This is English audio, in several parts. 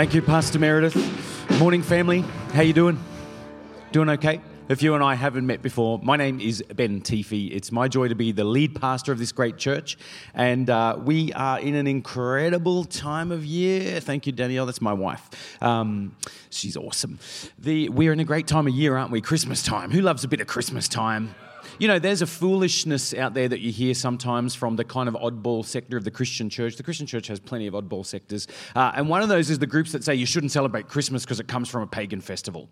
Thank you, Pastor Meredith. Morning, family. How you doing? Doing okay? If you and I haven't met before, my name is Ben Teefy. It's my joy to be the lead pastor of this great church, and uh, we are in an incredible time of year. Thank you, Danielle. That's my wife. Um, she's awesome. The, we're in a great time of year, aren't we? Christmas time. Who loves a bit of Christmas time? You know, there's a foolishness out there that you hear sometimes from the kind of oddball sector of the Christian church. The Christian church has plenty of oddball sectors. Uh, and one of those is the groups that say you shouldn't celebrate Christmas because it comes from a pagan festival.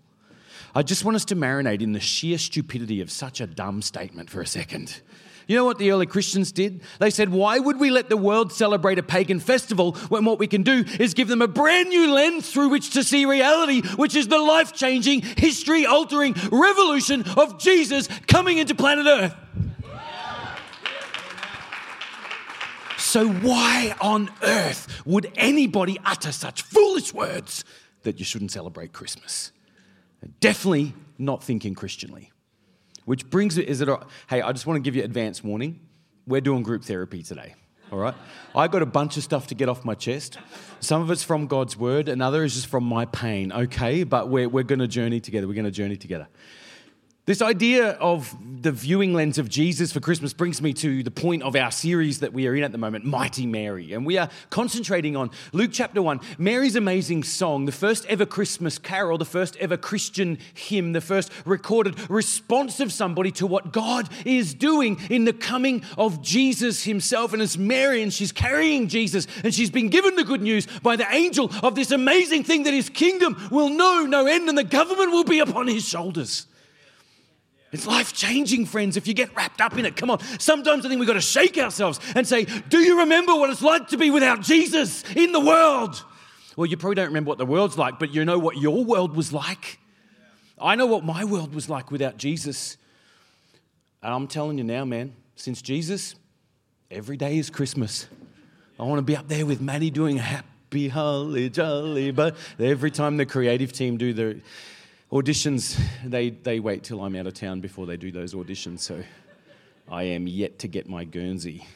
I just want us to marinate in the sheer stupidity of such a dumb statement for a second. You know what the early Christians did? They said, Why would we let the world celebrate a pagan festival when what we can do is give them a brand new lens through which to see reality, which is the life changing, history altering revolution of Jesus coming into planet Earth? So, why on earth would anybody utter such foolish words that you shouldn't celebrate Christmas? Definitely not thinking Christianly. Which brings it, is it, a, hey, I just want to give you advance warning. We're doing group therapy today, all right? I got a bunch of stuff to get off my chest. Some of it's from God's word, another is just from my pain, okay? But we're, we're going to journey together. We're going to journey together. This idea of the viewing lens of Jesus for Christmas brings me to the point of our series that we are in at the moment, Mighty Mary. And we are concentrating on Luke chapter 1, Mary's amazing song, the first ever Christmas carol, the first ever Christian hymn, the first recorded response of somebody to what God is doing in the coming of Jesus himself. And it's Mary, and she's carrying Jesus, and she's been given the good news by the angel of this amazing thing that his kingdom will know no end, and the government will be upon his shoulders. It's life changing, friends, if you get wrapped up in it. Come on. Sometimes I think we've got to shake ourselves and say, Do you remember what it's like to be without Jesus in the world? Well, you probably don't remember what the world's like, but you know what your world was like. I know what my world was like without Jesus. And I'm telling you now, man, since Jesus, every day is Christmas. I want to be up there with Maddie doing happy, holly, jolly, but every time the creative team do their auditions, they, they wait till I'm out of town before they do those auditions, so I am yet to get my Guernsey.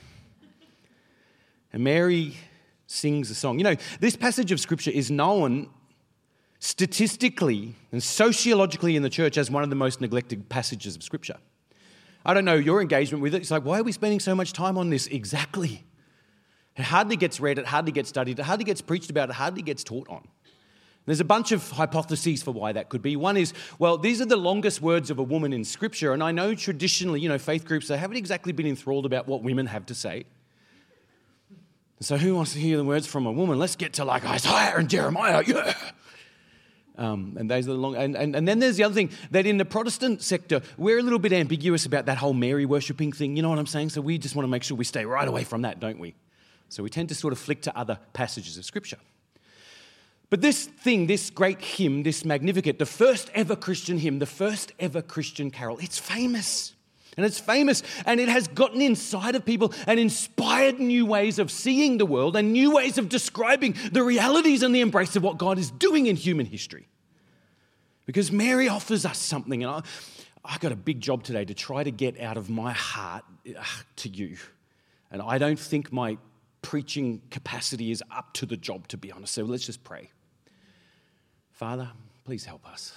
And Mary sings a song. You know, this passage of scripture is known statistically and sociologically in the church as one of the most neglected passages of scripture. I don't know your engagement with it. It's like, why are we spending so much time on this? Exactly. It hardly gets read, it hardly gets studied, it hardly gets preached about, it hardly gets taught on. There's a bunch of hypotheses for why that could be. One is, well, these are the longest words of a woman in Scripture, and I know traditionally, you know, faith groups, they haven't exactly been enthralled about what women have to say. So who wants to hear the words from a woman? Let's get to like Isaiah and Jeremiah, yeah. Um, and those are the long, and, and, and then there's the other thing that in the Protestant sector, we're a little bit ambiguous about that whole Mary worshipping thing. You know what I'm saying? So we just want to make sure we stay right away from that, don't we? So we tend to sort of flick to other passages of Scripture. But this thing, this great hymn, this Magnificat, the first ever Christian hymn, the first ever Christian carol, it's famous. And it's famous and it has gotten inside of people and inspired new ways of seeing the world and new ways of describing the realities and the embrace of what God is doing in human history. Because Mary offers us something, and I, I got a big job today to try to get out of my heart uh, to you. And I don't think my preaching capacity is up to the job, to be honest. So let's just pray. Father, please help us.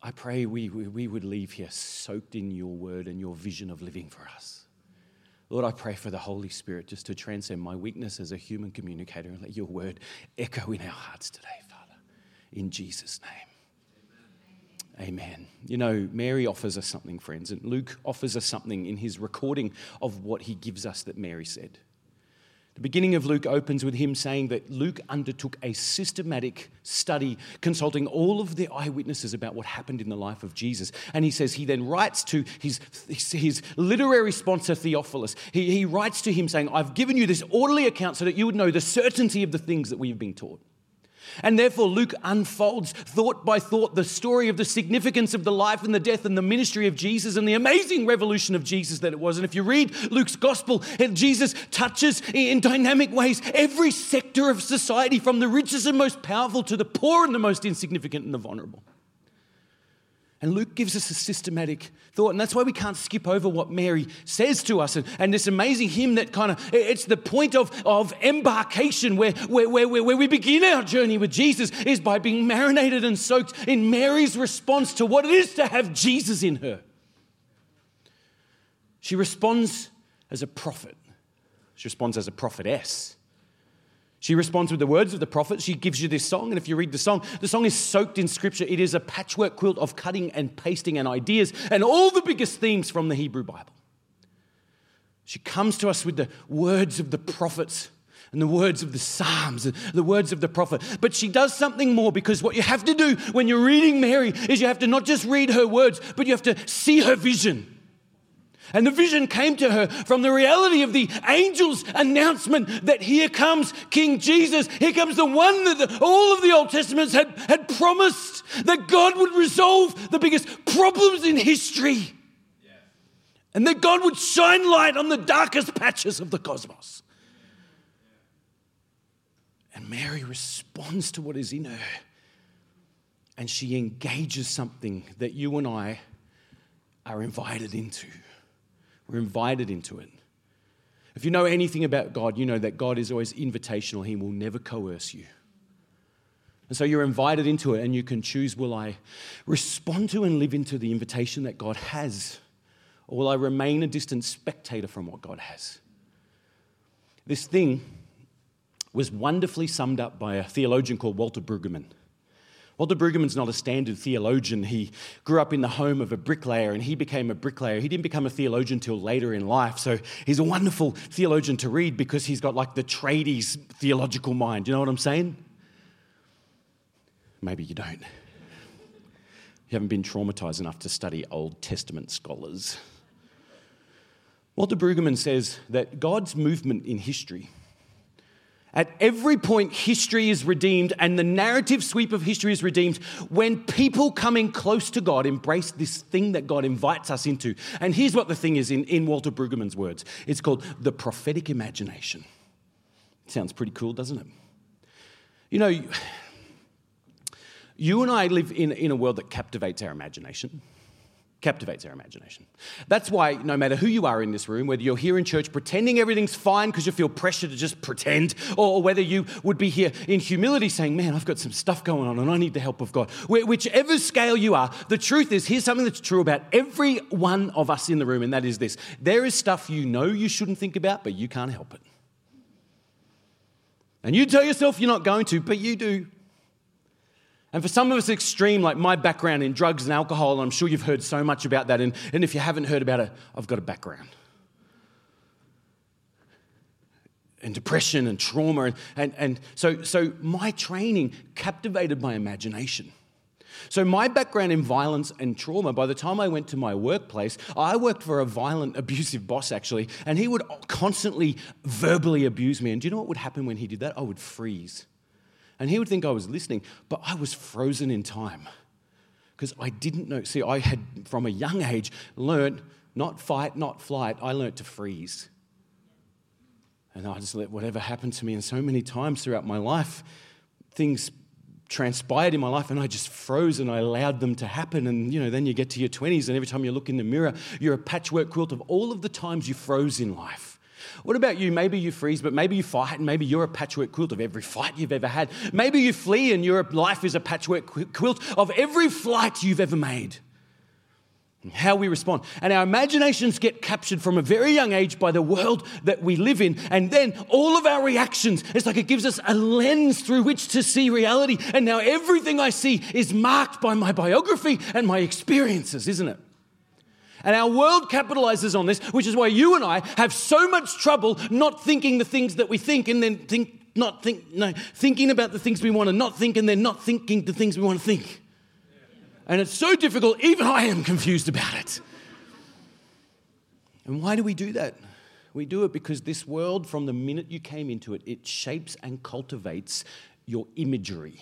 I pray we, we would leave here soaked in your word and your vision of living for us. Lord, I pray for the Holy Spirit just to transcend my weakness as a human communicator and let your word echo in our hearts today, Father. In Jesus' name. Amen. You know, Mary offers us something, friends, and Luke offers us something in his recording of what he gives us that Mary said. The beginning of Luke opens with him saying that Luke undertook a systematic study, consulting all of the eyewitnesses about what happened in the life of Jesus. And he says he then writes to his, his literary sponsor, Theophilus. He, he writes to him saying, I've given you this orderly account so that you would know the certainty of the things that we've been taught. And therefore, Luke unfolds thought by thought the story of the significance of the life and the death and the ministry of Jesus and the amazing revolution of Jesus that it was. And if you read Luke's gospel, Jesus touches in dynamic ways every sector of society, from the richest and most powerful to the poor and the most insignificant and the vulnerable. And Luke gives us a systematic thought. And that's why we can't skip over what Mary says to us. And, and this amazing hymn that kind of, it's the point of, of embarkation where, where, where, where we begin our journey with Jesus is by being marinated and soaked in Mary's response to what it is to have Jesus in her. She responds as a prophet, she responds as a prophetess. She responds with the words of the prophet. She gives you this song. And if you read the song, the song is soaked in scripture. It is a patchwork quilt of cutting and pasting and ideas and all the biggest themes from the Hebrew Bible. She comes to us with the words of the prophets and the words of the Psalms, and the words of the prophet. But she does something more because what you have to do when you're reading Mary is you have to not just read her words, but you have to see her vision. And the vision came to her from the reality of the angel's announcement that here comes King Jesus. Here comes the one that the, all of the Old Testaments had, had promised that God would resolve the biggest problems in history. And that God would shine light on the darkest patches of the cosmos. And Mary responds to what is in her. And she engages something that you and I are invited into. We're invited into it. If you know anything about God, you know that God is always invitational, He will never coerce you. And so you're invited into it, and you can choose will I respond to and live into the invitation that God has, or will I remain a distant spectator from what God has? This thing was wonderfully summed up by a theologian called Walter Brueggemann. Walter Brueggemann's not a standard theologian. He grew up in the home of a bricklayer and he became a bricklayer. He didn't become a theologian till later in life. So he's a wonderful theologian to read because he's got like the tradies theological mind. You know what I'm saying? Maybe you don't. You haven't been traumatized enough to study Old Testament scholars. Walter Brueggemann says that God's movement in history at every point, history is redeemed, and the narrative sweep of history is redeemed when people coming close to God embrace this thing that God invites us into. And here's what the thing is in, in Walter Brueggemann's words it's called the prophetic imagination. Sounds pretty cool, doesn't it? You know, you and I live in, in a world that captivates our imagination captivates our imagination. That's why, no matter who you are in this room, whether you're here in church pretending everything's fine because you feel pressure to just pretend, or whether you would be here in humility saying, Man, I've got some stuff going on and I need the help of God. Whichever scale you are, the truth is here's something that's true about every one of us in the room, and that is this there is stuff you know you shouldn't think about, but you can't help it. And you tell yourself you're not going to, but you do. And for some of us, extreme, like my background in drugs and alcohol, I'm sure you've heard so much about that. And, and if you haven't heard about it, I've got a background. And depression and trauma. And, and, and so, so my training captivated my imagination. So, my background in violence and trauma, by the time I went to my workplace, I worked for a violent, abusive boss actually, and he would constantly verbally abuse me. And do you know what would happen when he did that? I would freeze. And he would think I was listening, but I was frozen in time because I didn't know. See, I had from a young age learned not fight, not flight. I learned to freeze. And I just let whatever happened to me. And so many times throughout my life, things transpired in my life and I just froze and I allowed them to happen. And, you know, then you get to your 20s and every time you look in the mirror, you're a patchwork quilt of all of the times you froze in life. What about you? Maybe you freeze, but maybe you fight, and maybe you're a patchwork quilt of every fight you've ever had. Maybe you flee, and your life is a patchwork quilt of every flight you've ever made. How we respond. And our imaginations get captured from a very young age by the world that we live in. And then all of our reactions, it's like it gives us a lens through which to see reality. And now everything I see is marked by my biography and my experiences, isn't it? And our world capitalizes on this, which is why you and I have so much trouble not thinking the things that we think and then think, not think, no, thinking about the things we want to not think and then not thinking the things we want to think. And it's so difficult, even I am confused about it. And why do we do that? We do it because this world, from the minute you came into it, it shapes and cultivates your imagery.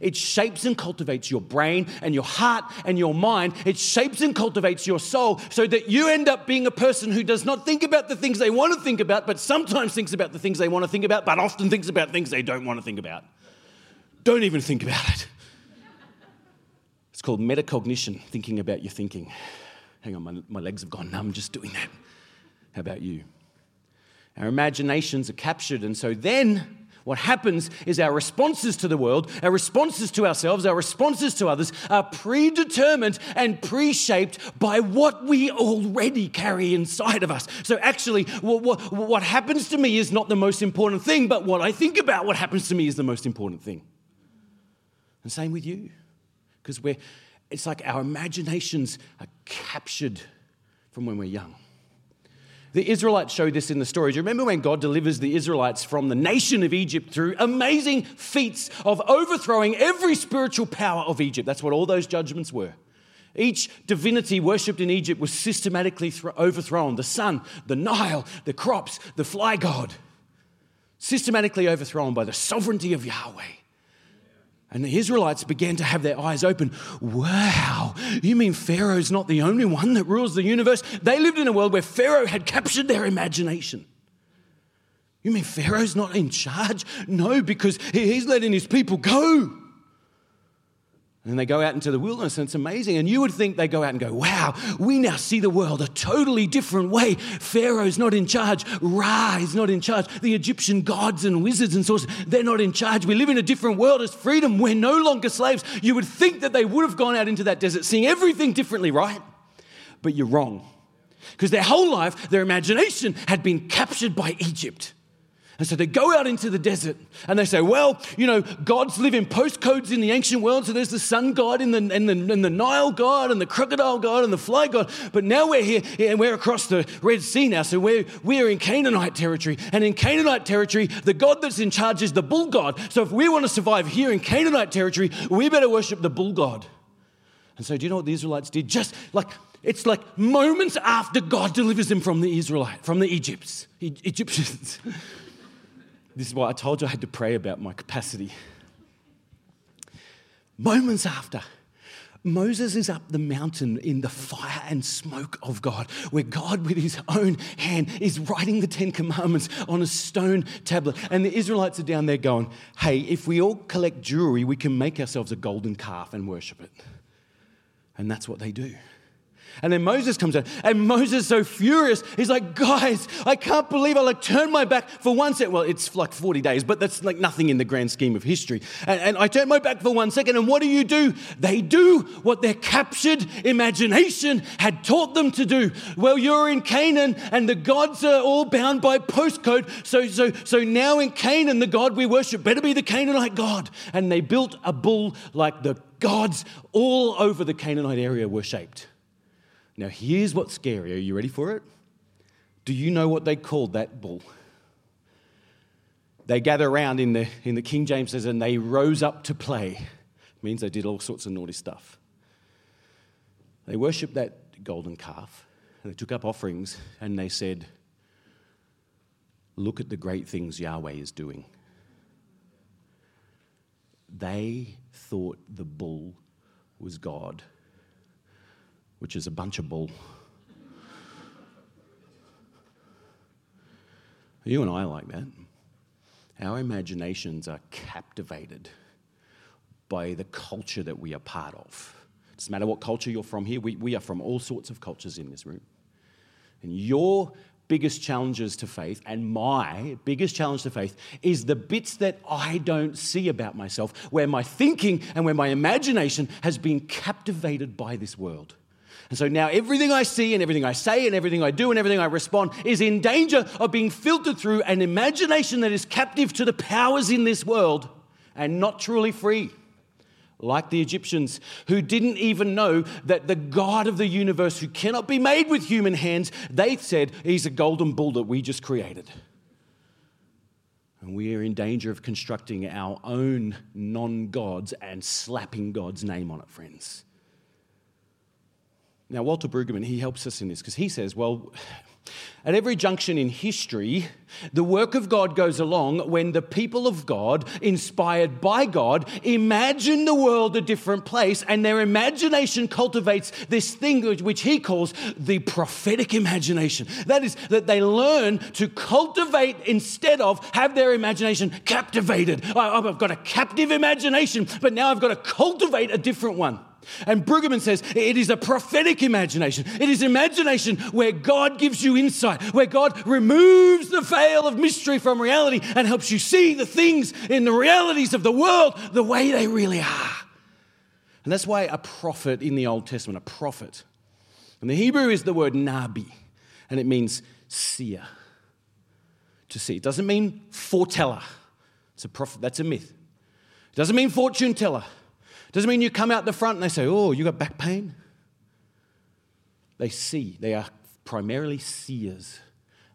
It shapes and cultivates your brain and your heart and your mind. It shapes and cultivates your soul so that you end up being a person who does not think about the things they want to think about, but sometimes thinks about the things they want to think about, but often thinks about things they don't want to think about. Don't even think about it. It's called metacognition, thinking about your thinking. Hang on, my, my legs have gone numb just doing that. How about you? Our imaginations are captured, and so then what happens is our responses to the world, our responses to ourselves, our responses to others are predetermined and pre shaped by what we already carry inside of us. So, actually, what, what, what, happens to me is not the most important thing, but what I think about what happens to me is the most important thing. And same with you, because we're, it's like our imaginations are captured from when we're young. The Israelites show this in the story. Do you remember when God delivers the Israelites from the nation of Egypt through amazing feats of overthrowing every spiritual power of Egypt? That's what all those judgments were. Each divinity worshipped in Egypt was systematically overthrown the sun, the Nile, the crops, the fly god. Systematically overthrown by the sovereignty of Yahweh. And the Israelites began to have their eyes open. Wow, you mean Pharaoh's not the only one that rules the universe? They lived in a world where Pharaoh had captured their imagination. You mean Pharaoh's not in charge? No, because he's letting his people go. And they go out into the wilderness, and it's amazing. And you would think they go out and go, Wow, we now see the world a totally different way. Pharaoh's not in charge. Ra is not in charge. The Egyptian gods and wizards and sorcerers, they're not in charge. We live in a different world as freedom. We're no longer slaves. You would think that they would have gone out into that desert seeing everything differently, right? But you're wrong. Because their whole life, their imagination had been captured by Egypt. And so they go out into the desert and they say, well, you know, gods live in postcodes in the ancient world. So there's the sun god and the, and the, and the Nile god and the crocodile god and the fly god. But now we're here and we're across the Red Sea now. So we're, we're in Canaanite territory. And in Canaanite territory, the god that's in charge is the bull god. So if we want to survive here in Canaanite territory, we better worship the bull god. And so do you know what the Israelites did? Just like it's like moments after God delivers them from the Israelite, from the Egypts, Egyptians. This is why I told you I had to pray about my capacity. Moments after, Moses is up the mountain in the fire and smoke of God, where God, with his own hand, is writing the Ten Commandments on a stone tablet. And the Israelites are down there going, Hey, if we all collect jewelry, we can make ourselves a golden calf and worship it. And that's what they do. And then Moses comes out, and Moses is so furious. He's like, guys, I can't believe I like turned my back for one second. Well, it's like 40 days, but that's like nothing in the grand scheme of history. And, and I turned my back for one second, and what do you do? They do what their captured imagination had taught them to do. Well, you're in Canaan, and the gods are all bound by postcode. So, so, so now in Canaan, the God we worship better be the Canaanite God. And they built a bull like the gods all over the Canaanite area were shaped. Now, here's what's scary. Are you ready for it? Do you know what they called that bull? They gather around in the, in the King James says, and they rose up to play. It means they did all sorts of naughty stuff. They worshipped that golden calf, and they took up offerings, and they said, Look at the great things Yahweh is doing. They thought the bull was God which is a bunch of bull. You and I like that. Our imaginations are captivated by the culture that we are part of. It doesn't matter what culture you're from here, we, we are from all sorts of cultures in this room. And your biggest challenges to faith, and my biggest challenge to faith, is the bits that I don't see about myself, where my thinking and where my imagination has been captivated by this world. And so now everything I see and everything I say and everything I do and everything I respond is in danger of being filtered through an imagination that is captive to the powers in this world and not truly free. Like the Egyptians, who didn't even know that the God of the universe, who cannot be made with human hands, they said he's a golden bull that we just created. And we are in danger of constructing our own non gods and slapping God's name on it, friends. Now, Walter Brueggemann, he helps us in this because he says, well, at every junction in history, the work of God goes along when the people of God, inspired by God, imagine the world a different place, and their imagination cultivates this thing which he calls the prophetic imagination. That is, that they learn to cultivate instead of have their imagination captivated. I've got a captive imagination, but now I've got to cultivate a different one. And Brueggemann says it is a prophetic imagination. It is imagination where God gives you insight, where God removes the veil of mystery from reality and helps you see the things in the realities of the world the way they really are. And that's why a prophet in the Old Testament, a prophet, and the Hebrew is the word nabi, and it means seer. To see. It doesn't mean foreteller. It's a prophet, that's a myth. It doesn't mean fortune teller. Doesn't mean you come out the front and they say, Oh, you got back pain. They see. They are primarily seers.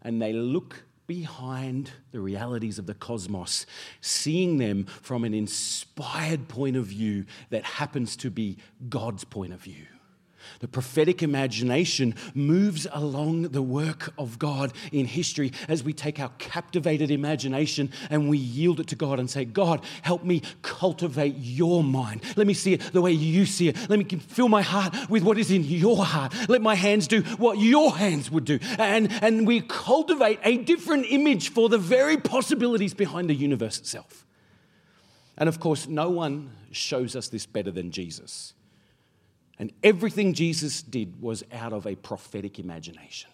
And they look behind the realities of the cosmos, seeing them from an inspired point of view that happens to be God's point of view. The prophetic imagination moves along the work of God in history as we take our captivated imagination and we yield it to God and say, God, help me cultivate your mind. Let me see it the way you see it. Let me fill my heart with what is in your heart. Let my hands do what your hands would do. And, and we cultivate a different image for the very possibilities behind the universe itself. And of course, no one shows us this better than Jesus. And everything Jesus did was out of a prophetic imagination.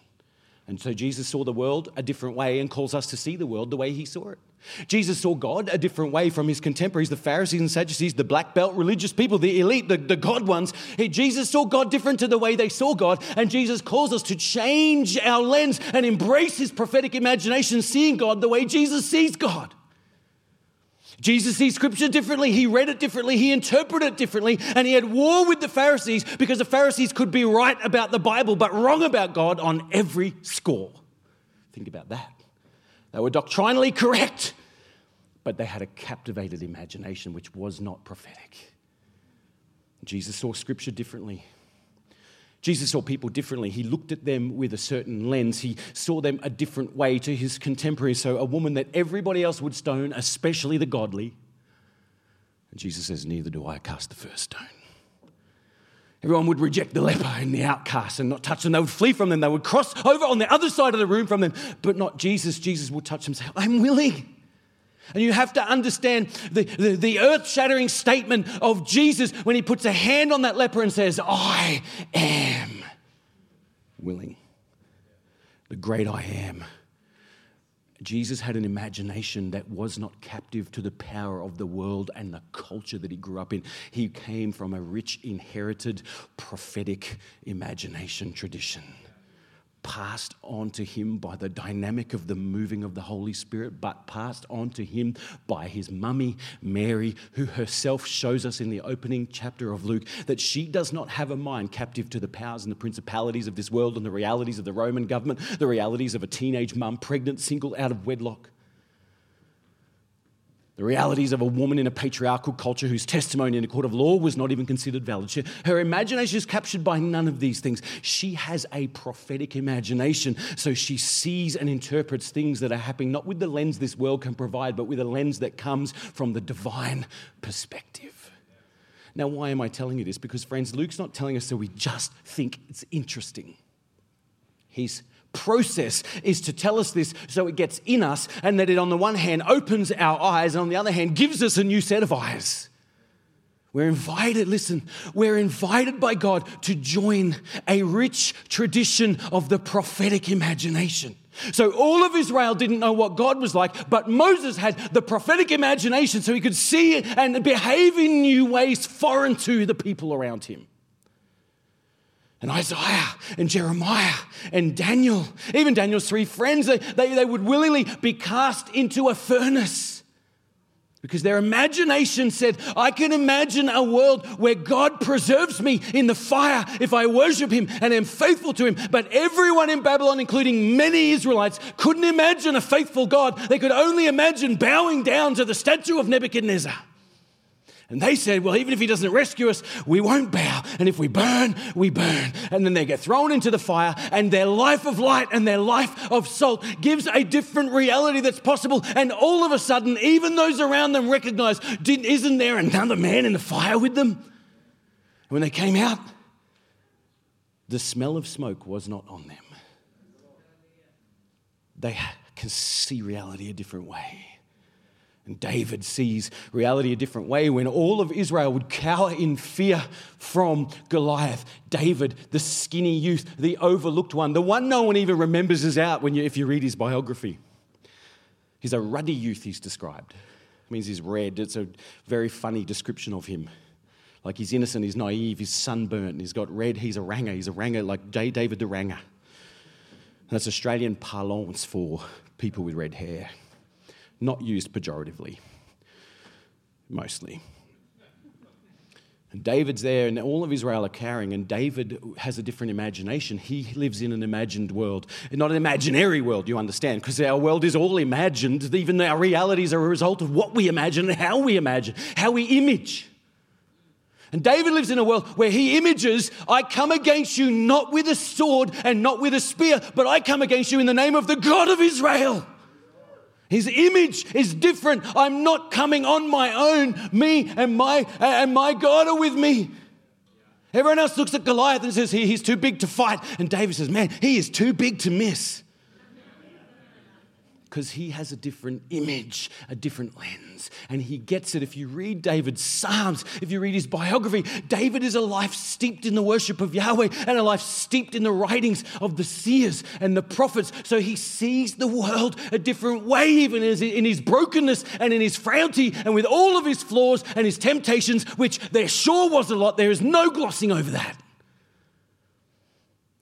And so Jesus saw the world a different way and calls us to see the world the way he saw it. Jesus saw God a different way from his contemporaries, the Pharisees and Sadducees, the black belt religious people, the elite, the, the God ones. Jesus saw God different to the way they saw God. And Jesus calls us to change our lens and embrace his prophetic imagination, seeing God the way Jesus sees God. Jesus sees scripture differently. He read it differently. He interpreted it differently. And he had war with the Pharisees because the Pharisees could be right about the Bible but wrong about God on every score. Think about that. They were doctrinally correct, but they had a captivated imagination which was not prophetic. Jesus saw scripture differently. Jesus saw people differently. He looked at them with a certain lens. He saw them a different way to his contemporaries. So, a woman that everybody else would stone, especially the godly. And Jesus says, Neither do I cast the first stone. Everyone would reject the leper and the outcast and not touch them. They would flee from them. They would cross over on the other side of the room from them, but not Jesus. Jesus would touch them say, I'm willing. And you have to understand the, the, the earth shattering statement of Jesus when he puts a hand on that leper and says, I am willing. The great I am. Jesus had an imagination that was not captive to the power of the world and the culture that he grew up in. He came from a rich, inherited, prophetic imagination tradition passed on to him by the dynamic of the moving of the Holy Spirit, but passed on to him by his mummy, Mary, who herself shows us in the opening chapter of Luke that she does not have a mind captive to the powers and the principalities of this world and the realities of the Roman government, the realities of a teenage mum, pregnant, single, out of wedlock the realities of a woman in a patriarchal culture whose testimony in a court of law was not even considered valid. She, her imagination is captured by none of these things. She has a prophetic imagination, so she sees and interprets things that are happening not with the lens this world can provide, but with a lens that comes from the divine perspective. Now, why am I telling you this? Because, friends, Luke's not telling us so we just think it's interesting. He's process is to tell us this so it gets in us and that it, on the one hand, opens our eyes and on the other hand, gives us a new set of eyes. We're invited, listen, we're invited by God to join a rich tradition of the prophetic imagination. So, all of Israel didn't know what God was like, but Moses had the prophetic imagination so he could see and behave in new ways foreign to the people around him and Isaiah and Jeremiah and Daniel, even Daniel's three friends, they, they, they, would willingly be cast into a furnace because their imagination said, I can imagine a world where God preserves me in the fire if I worship Him and am faithful to Him. But everyone in Babylon, including many Israelites, couldn't imagine a faithful God. They could only imagine bowing down to the statue of Nebuchadnezzar. And they said, Well, even if he doesn't rescue us, we won't bow. And if we burn, we burn. And then they get thrown into the fire, and their life of light and their life of salt gives a different reality that's possible. And all of a sudden, even those around them recognize, Isn't there another man in the fire with them? And when they came out, the smell of smoke was not on them. They can see reality a different way. And David sees reality a different way when all of Israel would cower in fear from Goliath. David, the skinny youth, the overlooked one, the one no one even remembers is out when you, if you read his biography. He's a ruddy youth, he's described. It means he's red. It's a very funny description of him. Like he's innocent, he's naive, he's sunburnt, he's got red, he's a ranger, he's a ranger like J. David the Ranger. That's Australian parlance for people with red hair not used pejoratively, mostly. And David's there, and all of Israel are carrying, and David has a different imagination. He lives in an imagined world, not an imaginary world, you understand, because our world is all imagined. Even our realities are a result of what we imagine and how we imagine, how we image. And David lives in a world where he images, I come against you not with a sword and not with a spear, but I come against you in the name of the God of Israel. His image is different. I'm not coming on my own. Me and my and my God are with me. Everyone else looks at Goliath and says, he, he's too big to fight. And David says, man, he is too big to miss because he has a different image, a different lens. And he gets it. If you read David's Psalms, if you read his biography, David is a life steeped in the worship of Yahweh and a life steeped in the writings of the seers and the prophets. So he sees the world a different way, even in his brokenness and in his frailty and with all of his flaws and his temptations, which there sure was a lot. There is no glossing over that.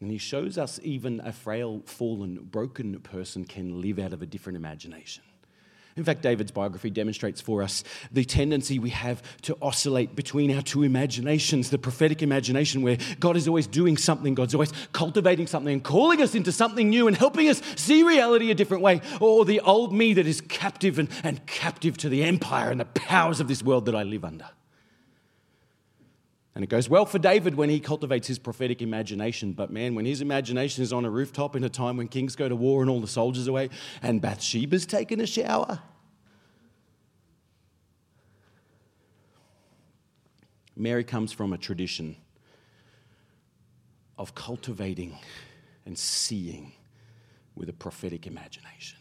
And he shows us even a frail, fallen, broken person can live out of a different imagination. In fact, David's biography demonstrates for us the tendency we have to oscillate between our two imaginations the prophetic imagination, where God is always doing something, God's always cultivating something and calling us into something new and helping us see reality a different way, or the old me that is captive and, and captive to the empire and the powers of this world that I live under. And it goes well for David when he cultivates his prophetic imagination. But man, when his imagination is on a rooftop in a time when kings go to war and all the soldiers away, and Bathsheba's taking a shower. Mary comes from a tradition of cultivating and seeing with a prophetic imagination.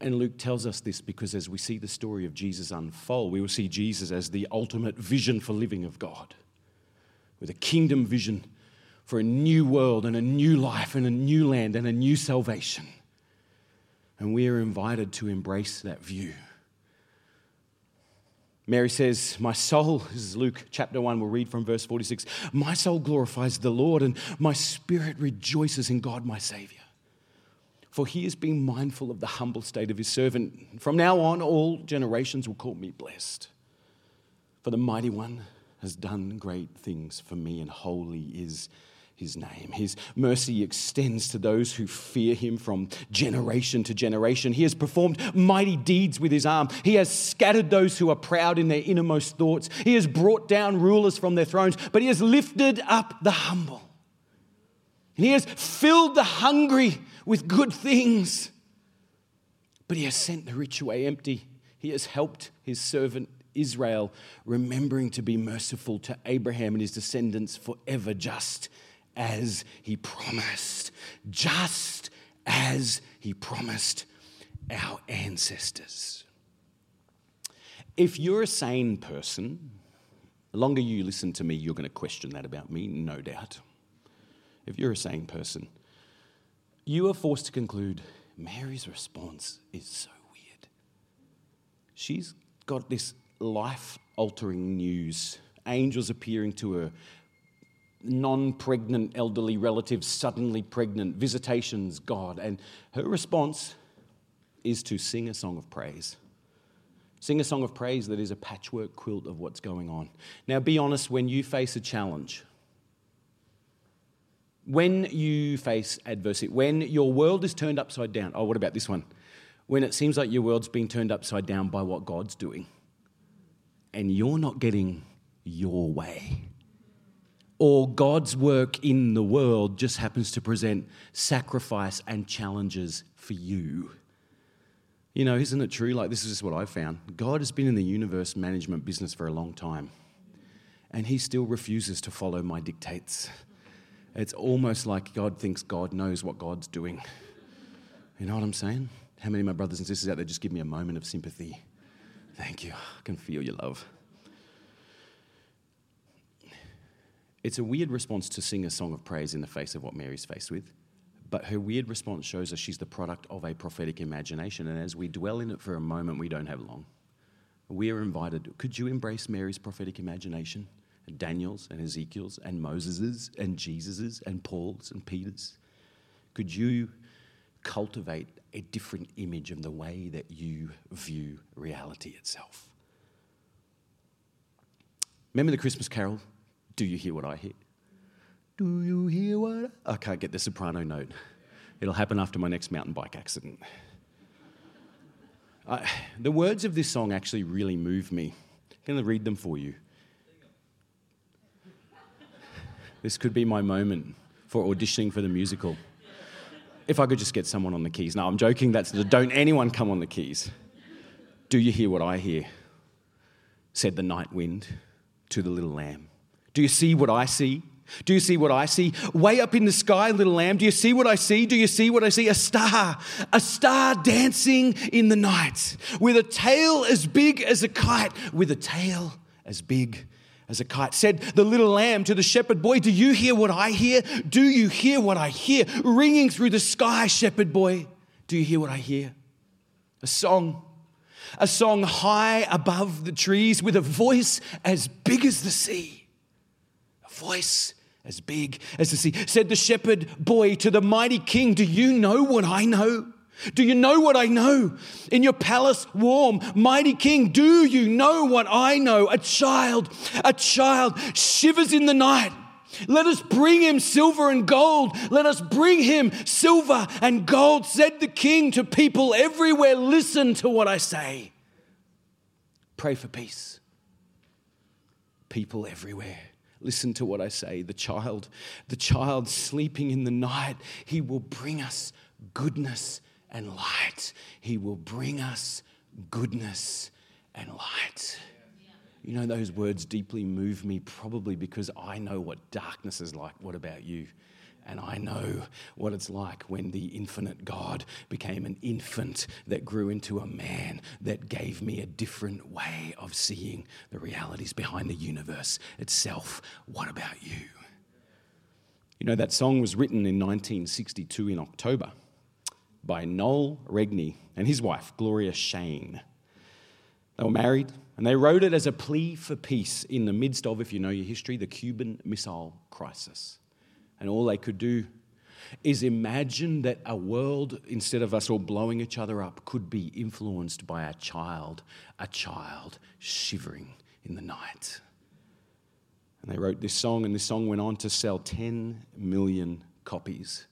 And Luke tells us this because as we see the story of Jesus unfold, we will see Jesus as the ultimate vision for living of God, with a kingdom vision for a new world and a new life and a new land and a new salvation. And we are invited to embrace that view. Mary says, My soul, this is Luke chapter 1, we'll read from verse 46. My soul glorifies the Lord, and my spirit rejoices in God, my Savior for he has been mindful of the humble state of his servant. From now on, all generations will call me blessed. For the mighty one has done great things for me, and holy is his name. His mercy extends to those who fear him from generation to generation. He has performed mighty deeds with his arm. He has scattered those who are proud in their innermost thoughts. He has brought down rulers from their thrones, but he has lifted up the humble. And he has filled the hungry with good things. But he has sent the rich away empty. He has helped his servant Israel, remembering to be merciful to Abraham and his descendants forever, just as he promised. Just as he promised our ancestors. If you're a sane person, the longer you listen to me, you're going to question that about me, no doubt. If you're a sane person, you are forced to conclude Mary's response is so weird. She's got this life altering news, angels appearing to her, non pregnant elderly relatives suddenly pregnant, visitations, God. And her response is to sing a song of praise. Sing a song of praise that is a patchwork quilt of what's going on. Now, be honest, when you face a challenge, when you face adversity, when your world is turned upside down, oh, what about this one? When it seems like your world's being turned upside down by what God's doing, and you're not getting your way, or God's work in the world just happens to present sacrifice and challenges for you. You know, isn't it true? Like, this is just what I found. God has been in the universe management business for a long time, and He still refuses to follow my dictates. It's almost like God thinks God knows what God's doing. You know what I'm saying? How many of my brothers and sisters out there just give me a moment of sympathy? Thank you. I can feel your love. It's a weird response to sing a song of praise in the face of what Mary's faced with, but her weird response shows us she's the product of a prophetic imagination. And as we dwell in it for a moment, we don't have long. We are invited. Could you embrace Mary's prophetic imagination? Daniel's and Ezekiel's and Moses's and Jesus's and Paul's and Peter's? Could you cultivate a different image of the way that you view reality itself? Remember the Christmas carol? Do you hear what I hear? Do you hear what I, I can't get the soprano note. It'll happen after my next mountain bike accident. I, the words of this song actually really move me. Can I'm going to read them for you. This could be my moment for auditioning for the musical. If I could just get someone on the keys. Now, I'm joking. That's the don't anyone come on the keys. Do you hear what I hear? Said the night wind to the little lamb. Do you see what I see? Do you see what I see? Way up in the sky, little lamb, do you see what I see? Do you see what I see? A star, a star dancing in the night with a tail as big as a kite, with a tail as big as a kite. Said the little lamb to the shepherd boy, Do you hear what I hear? Do you hear what I hear? Ringing through the sky, shepherd boy, do you hear what I hear? A song. A song high above the trees with a voice as big as the sea. A voice as big as the sea. Said the shepherd boy to the mighty king, Do you know what I know? Do you know what I know? In your palace warm, mighty king, do you know what I know? A child, a child shivers in the night. Let us bring him silver and gold. Let us bring him silver and gold, said the king to people everywhere. Listen to what I say. Pray for peace. People everywhere. Listen to what I say. The child, the child sleeping in the night, he will bring us goodness and light. He will bring us goodness and light. You know, those words deeply move me probably because I know what darkness is like. What about you? And I know what it's like when the infinite God became an infant that grew into a man that gave me a different way of seeing the realities behind the universe itself. What about you? You know, that song was written in 1962 in October by Noel Regney and his wife, Gloria Shayne. They were married and they wrote it as a plea for peace in the midst of, if you know your history, the Cuban Missile Crisis. And all they could do is imagine that a world, instead of us all blowing each other up, could be influenced by a child, a child shivering in the night. And they wrote this song, and this song went on to sell 10 million copies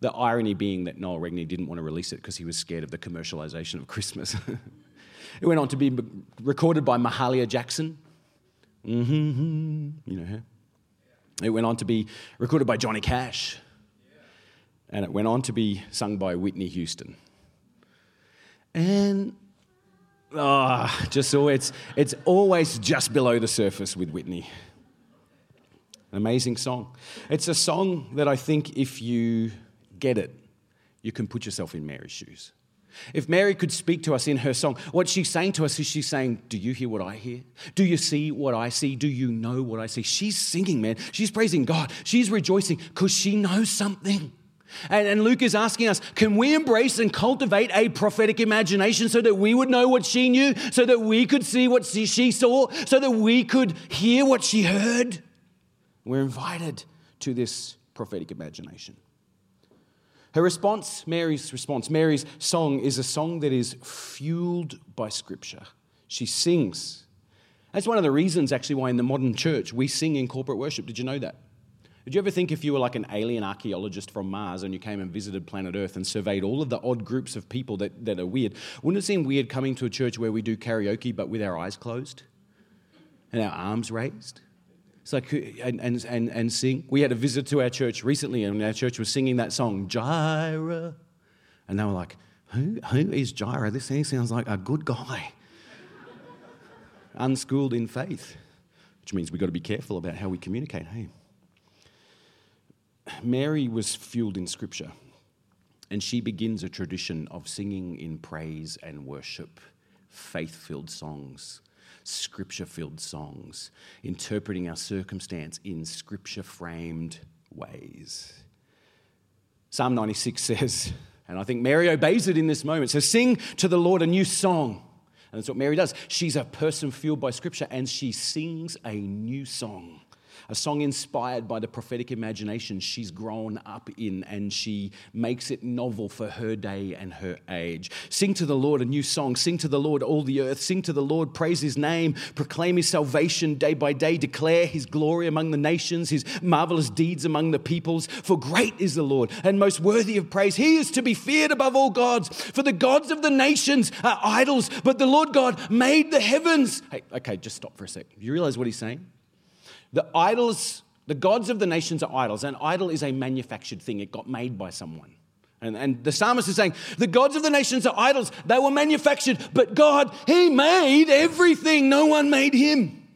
the irony being that Noel Regney didn't want to release it because he was scared of the commercialization of Christmas. it went on to be recorded by Mahalia Jackson. Mm-hmm, you know her. It went on to be recorded by Johnny Cash. And it went on to be sung by Whitney Houston. And oh, just so it's, it's always just below the surface with Whitney. An amazing song. It's a song that I think if you get it, you can put yourself in Mary's shoes. If Mary could speak to us in her song, what she's saying to us is she's saying, Do you hear what I hear? Do you see what I see? Do you know what I see? She's singing, man. She's praising God. She's rejoicing because she knows something. And, and, Luke is asking us, can we embrace and cultivate a prophetic imagination so that we would know what she knew, so that we could see what she saw, so that we could hear what she heard? We're invited to this prophetic imagination. Her response, Mary's response, Mary's song is a song that is fueled by Scripture. She sings. That's one of the reasons, actually, why in the modern church we sing in corporate worship. Did you know that? Did you ever think if you were like an alien archaeologist from Mars and you came and visited planet Earth and surveyed all of the odd groups of people that, that are weird, wouldn't it seem weird coming to a church where we do karaoke but with our eyes closed and our arms raised? It's like, and, and, and, and sing. We had a visit to our church recently, and our church was singing that song, Jireh. And they were like, who, who is Jireh? This thing sounds like a good guy. Unschooled in faith, which means we've got to be careful about how we communicate. Hey, Mary was fueled in Scripture. And she begins a tradition of singing in praise and worship, faith filled songs, scripture filled songs, interpreting our circumstance in scripture framed ways. Psalm 96 says, and I think Mary obeys it in this moment, So Sing to the Lord a new song. And that's what Mary does. She's a person fueled by scripture and she sings a new song a song inspired by the prophetic imagination she's grown up in, and she makes it novel for her day and her age. Sing to the Lord a new song. Sing to the Lord all the earth. Sing to the Lord, praise his name, proclaim his salvation day by day, declare his glory among the nations, his marvelous deeds among the peoples. For great is the Lord and most worthy of praise. He is to be feared above all gods. For the gods of the nations are idols, but the Lord God made the heavens. Hey, okay, just stop for a sec. You realize what he's saying? The idols, the gods of the nations are idols. An idol is a manufactured thing, it got made by someone. And, and the psalmist is saying, the gods of the nations are idols. They were manufactured, but God, He made everything. No one made Him.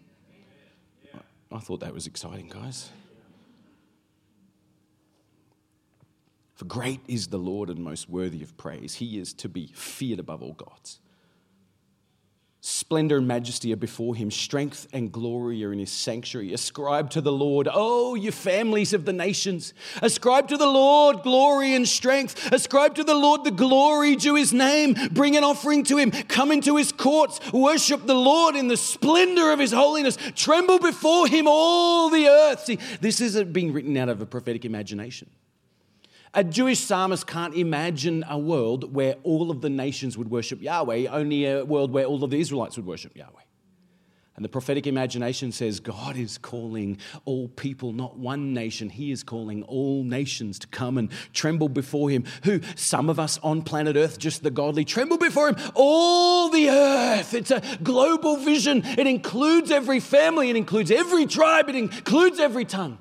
I thought that was exciting, guys. For great is the Lord and most worthy of praise. He is to be feared above all gods. Splendor and majesty are before him. Strength and glory are in his sanctuary. Ascribe to the Lord, oh, you families of the nations. Ascribe to the Lord glory and strength. Ascribe to the Lord the glory due his name. Bring an offering to him. Come into his courts. Worship the Lord in the splendor of his holiness. Tremble before him, all the earth. See, this isn't being written out of a prophetic imagination. A Jewish psalmist can't imagine a world where all of the nations would worship Yahweh, only a world where all of the Israelites would worship Yahweh. And the prophetic imagination says God is calling all people, not one nation. He is calling all nations to come and tremble before Him. Who, some of us on planet Earth, just the godly, tremble before Him. All the earth. It's a global vision. It includes every family, it includes every tribe, it includes every tongue.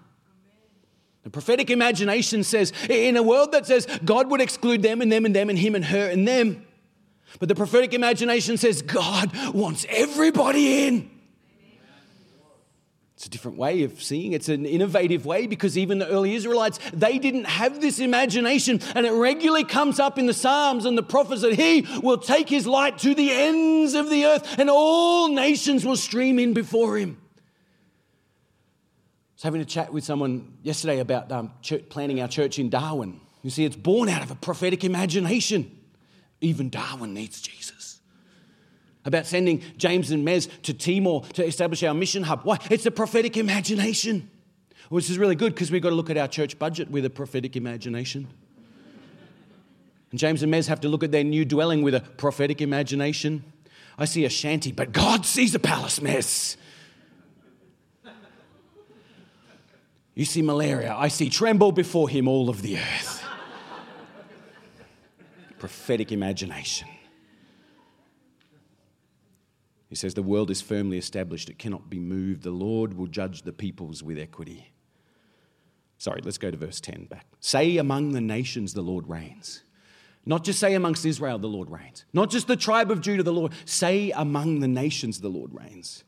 The prophetic imagination says, in a world that says God would exclude them and them and them and him and her and them, but the prophetic imagination says God wants everybody in. It's a different way of seeing. It's an innovative way because even the early Israelites, they didn't have this imagination. And it regularly comes up in the Psalms and the prophets that he will take his light to the ends of the earth and all nations will stream in before him was having a chat with someone yesterday about um, church, planning our church in Darwin. You see, it's born out of a prophetic imagination. Even Darwin needs Jesus. About sending James and Mez to Timor to establish our mission hub. Why? It's a prophetic imagination. Which is really good because we've got to look at our church budget with a prophetic imagination. And James and Mez have to look at their new dwelling with a prophetic imagination. I see a shanty, but God sees a palace mess. You see malaria, I see tremble before him all of the earth. Prophetic imagination. He says, The world is firmly established, it cannot be moved. The Lord will judge the peoples with equity. Sorry, let's go to verse 10 back. Say among the nations, the Lord reigns. Not just say amongst Israel, the Lord reigns. Not just the tribe of Judah, the Lord. Say among the nations, the Lord reigns.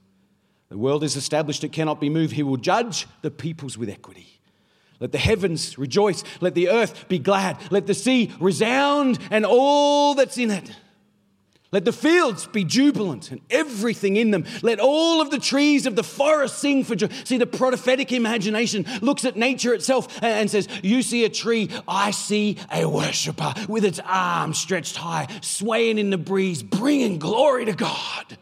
The world is established, it cannot be moved. He will judge the peoples with equity. Let the heavens rejoice. Let the earth be glad. Let the sea resound and all that's in it. Let the fields be jubilant and everything in them. Let all of the trees of the forest sing for joy. See, the prophetic imagination looks at nature itself and says, You see a tree, I see a worshiper with its arms stretched high, swaying in the breeze, bringing glory to God.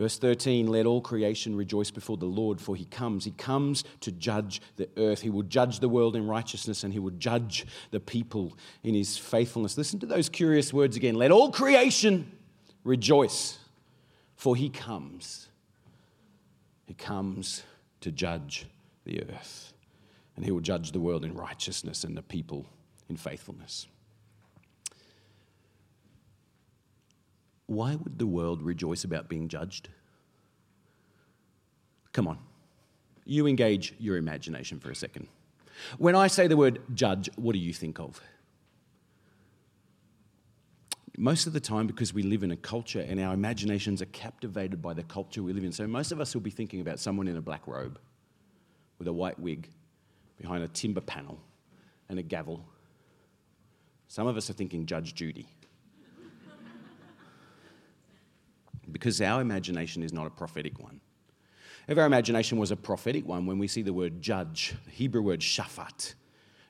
Verse 13, let all creation rejoice before the Lord, for he comes. He comes to judge the earth. He will judge the world in righteousness and he will judge the people in his faithfulness. Listen to those curious words again. Let all creation rejoice, for he comes. He comes to judge the earth, and he will judge the world in righteousness and the people in faithfulness. Why would the world rejoice about being judged? Come on, you engage your imagination for a second. When I say the word judge, what do you think of? Most of the time, because we live in a culture and our imaginations are captivated by the culture we live in. So, most of us will be thinking about someone in a black robe with a white wig behind a timber panel and a gavel. Some of us are thinking Judge Judy. Because our imagination is not a prophetic one. If our imagination was a prophetic one, when we see the word judge, the Hebrew word shafat,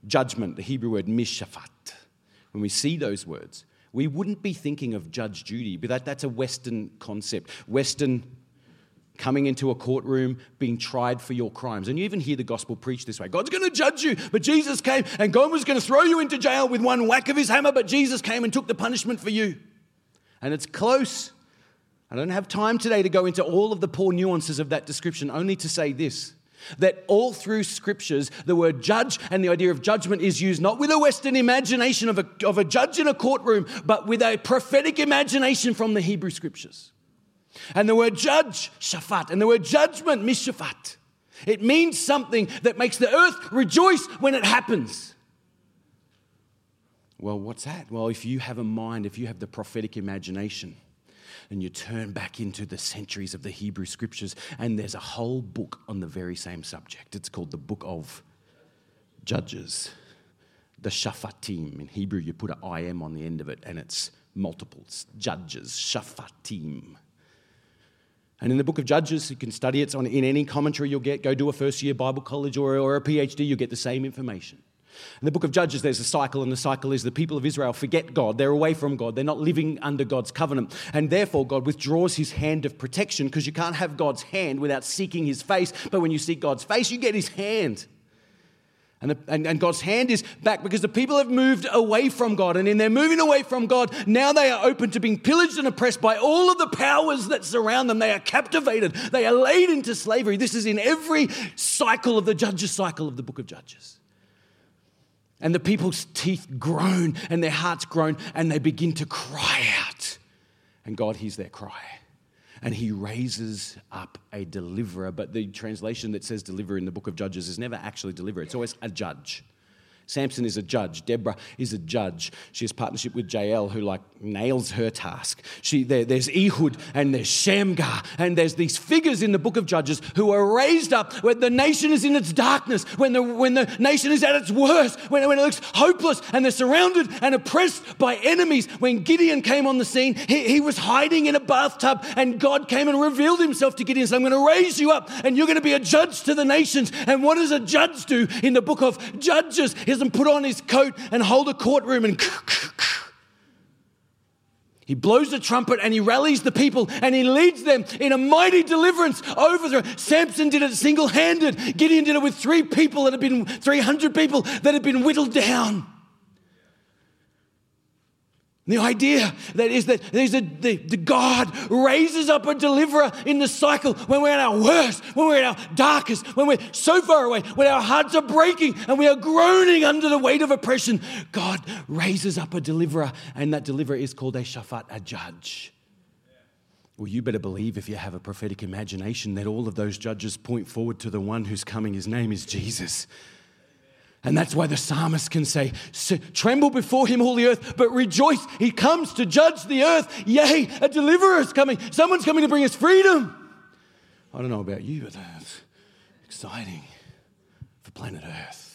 judgment, the Hebrew word mishafat, when we see those words, we wouldn't be thinking of Judge Judy, but that, that's a Western concept. Western coming into a courtroom, being tried for your crimes. And you even hear the gospel preached this way God's going to judge you, but Jesus came, and God was going to throw you into jail with one whack of his hammer, but Jesus came and took the punishment for you. And it's close. I don't have time today to go into all of the poor nuances of that description, only to say this that all through scriptures, the word judge and the idea of judgment is used not with a Western imagination of a, of a judge in a courtroom, but with a prophetic imagination from the Hebrew scriptures. And the word judge, shafat, and the word judgment, mishafat. It means something that makes the earth rejoice when it happens. Well, what's that? Well, if you have a mind, if you have the prophetic imagination, and you turn back into the centuries of the Hebrew scriptures, and there's a whole book on the very same subject. It's called the Book of Judges, the Shafatim. In Hebrew, you put an IM on the end of it, and it's multiples. Judges, Shafatim. And in the book of Judges, you can study it on, in any commentary you'll get. Go do a first year Bible college or, or a PhD, you'll get the same information. In the book of Judges, there's a cycle, and the cycle is the people of Israel forget God. They're away from God. They're not living under God's covenant. And therefore, God withdraws his hand of protection because you can't have God's hand without seeking his face. But when you seek God's face, you get his hand. And, the, and, and, God's hand is back because the people have moved away from God. And in their moving away from God, now they are open to being pillaged and oppressed by all of the powers that surround them. They are captivated, they are laid into slavery. This is in every cycle of the Judges cycle of the book of Judges. And the people's teeth groan and their hearts groan and they begin to cry out. And God hears their cry. And he raises up a deliverer. But the translation that says deliverer in the book of Judges is never actually deliverer, it's always a judge. Samson is a judge. Deborah is a judge. She has partnership with Jael, who like nails her task. She, there, there's Ehud and there's Shamgar, and there's these figures in the book of Judges who are raised up when the nation is in its darkness, when the, when the nation is at its worst, when, when it looks hopeless, and they're surrounded and oppressed by enemies. When Gideon came on the scene, he, he was hiding in a bathtub, and God came and revealed himself to Gideon. So I'm going to raise you up, and you're going to be a judge to the nations. And what does a judge do in the book of Judges? Doesn't put on his coat and hold a courtroom and he blows the trumpet and he rallies the people and he leads them in a mighty deliverance over the. Samson did it single handed. Gideon did it with three people that had been, 300 people that had been whittled down. The idea that is that the, the God raises up a deliverer in the cycle when we're at our worst, when we're at our darkest, when we're so far away, when our hearts are breaking and we are groaning under the weight of oppression. God raises up a deliverer, and that deliverer is called a shafat, a judge. Well, you better believe if you have a prophetic imagination that all of those judges point forward to the one who's coming. His name is Jesus. And that's why the psalmist can say, Tremble before him, all the earth, but rejoice. He comes to judge the earth. Yea, a deliverer is coming. Someone's coming to bring us freedom. I don't know about you, but that's exciting for planet Earth.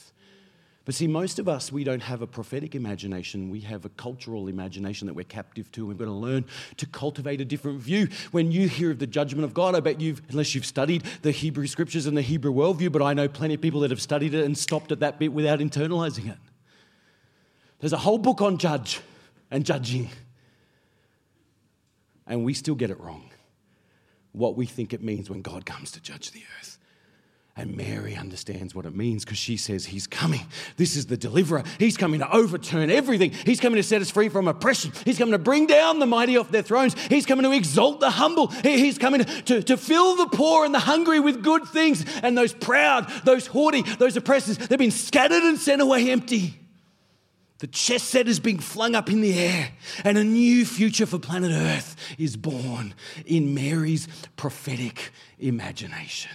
But see, most of us, we don't have a prophetic imagination. We have a cultural imagination that we're captive to. We've got to learn to cultivate a different view. When you hear of the judgment of God, I bet you've, unless you've studied the Hebrew scriptures and the Hebrew worldview, but I know plenty of people that have studied it and stopped at that bit without internalizing it. There's a whole book on judge and judging. And we still get it wrong. What we think it means when God comes to judge the earth. And Mary understands what it means because she says, He's coming. This is the deliverer. He's coming to overturn everything. He's coming to set us free from oppression. He's coming to bring down the mighty off their thrones. He's coming to exalt the humble. He's coming to, to, fill the poor and the hungry with good things. And those proud, those haughty, those oppressors, they've been scattered and sent away empty. The chess set is being flung up in the air, and a new future for planet Earth is born in Mary's prophetic imagination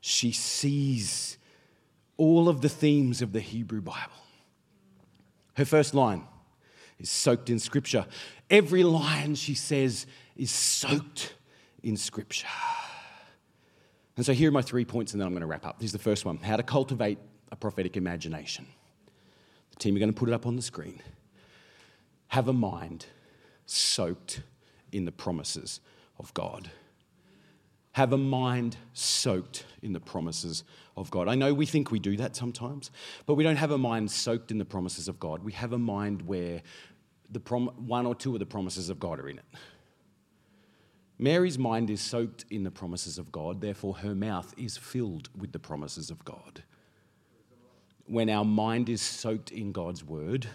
she sees all of the themes of the Hebrew Bible. Her first line is soaked in Scripture. Every line she says is soaked in Scripture. And so here are my three points, and then I'm going to wrap up. This is the first one how to cultivate a prophetic imagination. The team, we're going to put it up on the screen. Have a mind soaked in the promises of God. Have a mind soaked in the promises of God. I know we think we do that sometimes, but we don't have a mind soaked in the promises of God. We have a mind where the prom- one or two of the promises of God are in it. Mary's mind is soaked in the promises of God, therefore, her mouth is filled with the promises of God. When our mind is soaked in God's word,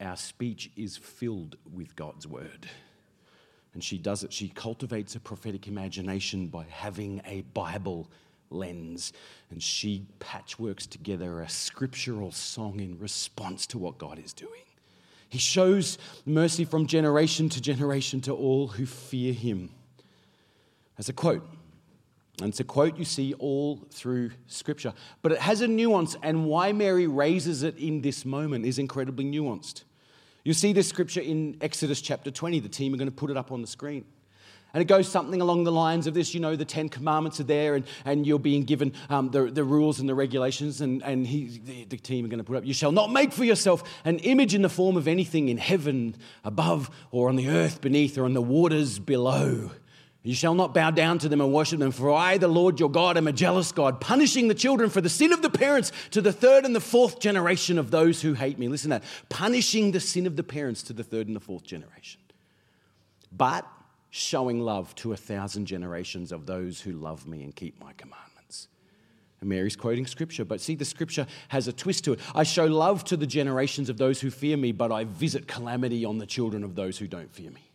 our speech is filled with God's word. And she does it. She cultivates a prophetic imagination by having a Bible lens. And she patchworks together a scriptural song in response to what God is doing. He shows mercy from generation to generation to all who fear him. As a quote. And it's a quote you see all through Scripture. But it has a nuance, and why Mary raises it in this moment is incredibly nuanced. You see this scripture in Exodus chapter 20. The team are going to put it up on the screen. And it goes something along the lines of this you know, the Ten Commandments are there, and, and you're being given um, the, the rules and the regulations. And, and he, the, the team are going to put up, You shall not make for yourself an image in the form of anything in heaven above, or on the earth beneath, or on the waters below. You shall not bow down to them and worship them, for I, the Lord your God, am a jealous God, punishing the children for the sin of the parents to the third and the fourth generation of those who hate me. Listen to that. Punishing the sin of the parents to the third and the fourth generation. But showing love to a thousand generations of those who love me and keep my commandments. And Mary's quoting scripture, but see, the scripture has a twist to it. I show love to the generations of those who fear me, but I visit calamity on the children of those who don't fear me.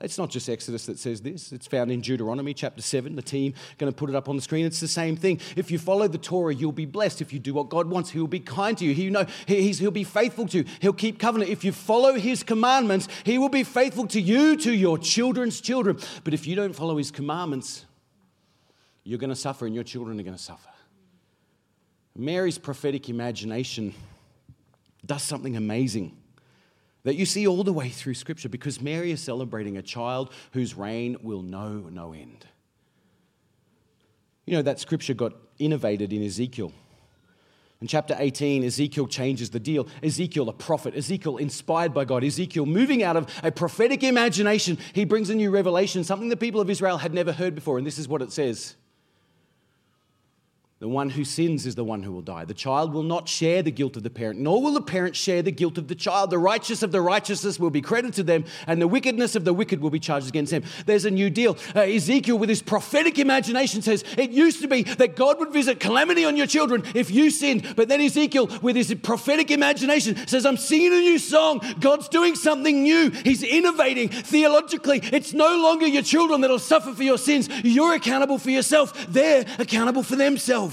It's not just Exodus that says this. It's found in Deuteronomy chapter 7. The team going to put it up on the screen. It's the same thing. If you follow the Torah, you'll be blessed. If you do what God wants, He'll be kind to you. He, you know, He'll be faithful to you. He'll keep covenant. If you follow His commandments, He will be faithful to you, to your children's children. But if you don't follow His commandments, you're going to suffer and your children are going to suffer. Mary's prophetic imagination does something amazing that you see all the way through Scripture because Mary is celebrating a child whose reign will know no end. You know, that scripture got innovated in Ezekiel. In chapter 18, Ezekiel changes the deal. Ezekiel, a prophet, Ezekiel inspired by God, Ezekiel moving out of a prophetic imagination, he brings a new revelation, something the people of Israel had never heard before. And this is what it says the one who sins is the one who will die. The child will not share the guilt of the parent, nor will the parent share the guilt of the child. The righteous of the righteousness will be credited to them, and the wickedness of the wicked will be charged against them. There's a new deal. Uh, Ezekiel, with his prophetic imagination, says it used to be that God would visit calamity on your children if you sinned. But then Ezekiel, with his prophetic imagination, says, I'm singing a new song. God's doing something new. He's innovating theologically. It's no longer your children that'll suffer for your sins. You're accountable for yourself, they're accountable for themselves.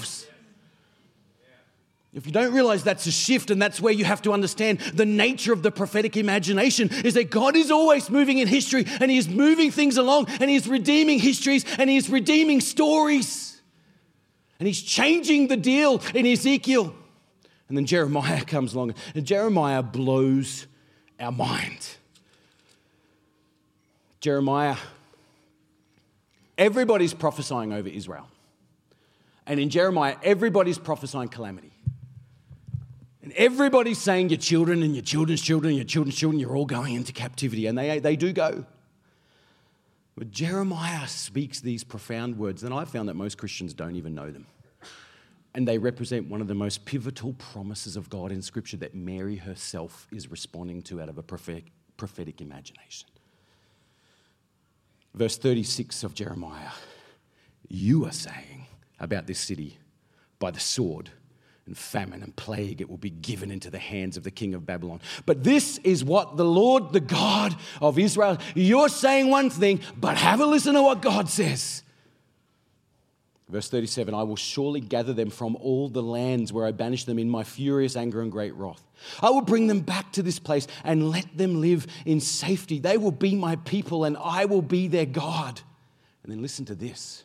If you don't realize that's a shift, and that's where you have to understand the nature of the prophetic imagination, is that God is always moving in history and He is moving things along and He is redeeming histories and He is redeeming stories. And He's changing the deal in Ezekiel. And then Jeremiah comes along, and Jeremiah blows our mind. Jeremiah, everybody's prophesying over Israel. And in Jeremiah, everybody's prophesying calamity. And everybody's saying your children and your children's children and your children's children, you're all going into captivity. And they, they do go. But Jeremiah speaks these profound words, and I've found that most Christians don't even know them. And they represent one of the most pivotal promises of God in Scripture that Mary herself is responding to out of a prophetic, prophetic imagination. Verse 36 of Jeremiah You are saying about this city by the sword and famine and plague, it will be given into the hands of the king of Babylon. But this is what the Lord, the God of Israel, you're saying one thing, but have a listen to what God says. Verse 37 I will surely gather them from all the lands where I banished them in my furious anger and great wrath. I will bring them back to this place and let them live in safety. They will be my people and I will be their God. And then listen to this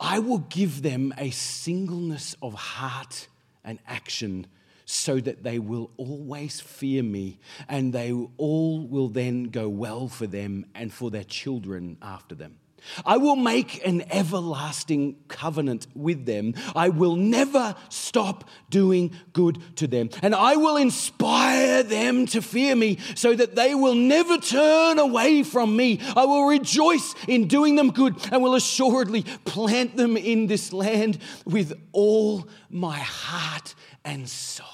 I will give them a singleness of heart and action so that they will always fear me and they all will then go well for them and for their children after them. I will make an everlasting covenant with them. I will never stop doing good to them. And I will inspire them to fear me so that they will never turn away from me. I will rejoice in doing them good and will assuredly plant them in this land with all my heart and soul.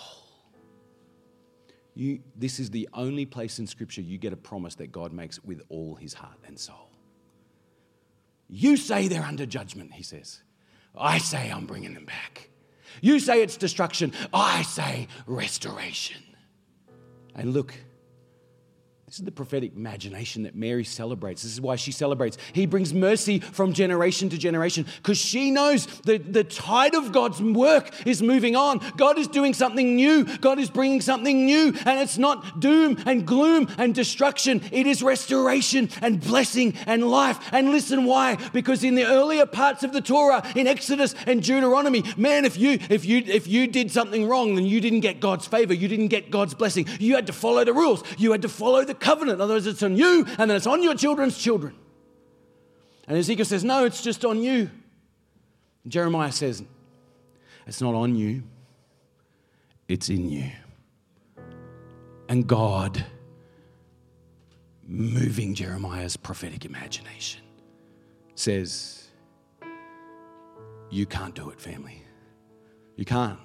You, this is the only place in Scripture you get a promise that God makes with all his heart and soul. You say they're under judgment, he says. I say I'm bringing them back. You say it's destruction. I say restoration. And look, this is the prophetic imagination that Mary celebrates. This is why she celebrates. He brings mercy from generation to generation because she knows that the tide of God's work is moving on. God is doing something new. God is bringing something new. And it's not doom and gloom and destruction, it is restoration and blessing and life. And listen why? Because in the earlier parts of the Torah, in Exodus and Deuteronomy, man, if you if you if you did something wrong, then you didn't get God's favor, you didn't get God's blessing. You had to follow the rules. You had to follow the covenant. In other words, it's on you and then it's on your children's children. And Ezekiel says, No, it's just on you. And Jeremiah says, It's not on you, it's in you. And God, moving Jeremiah's prophetic imagination, says, You can't do it, family. You can't.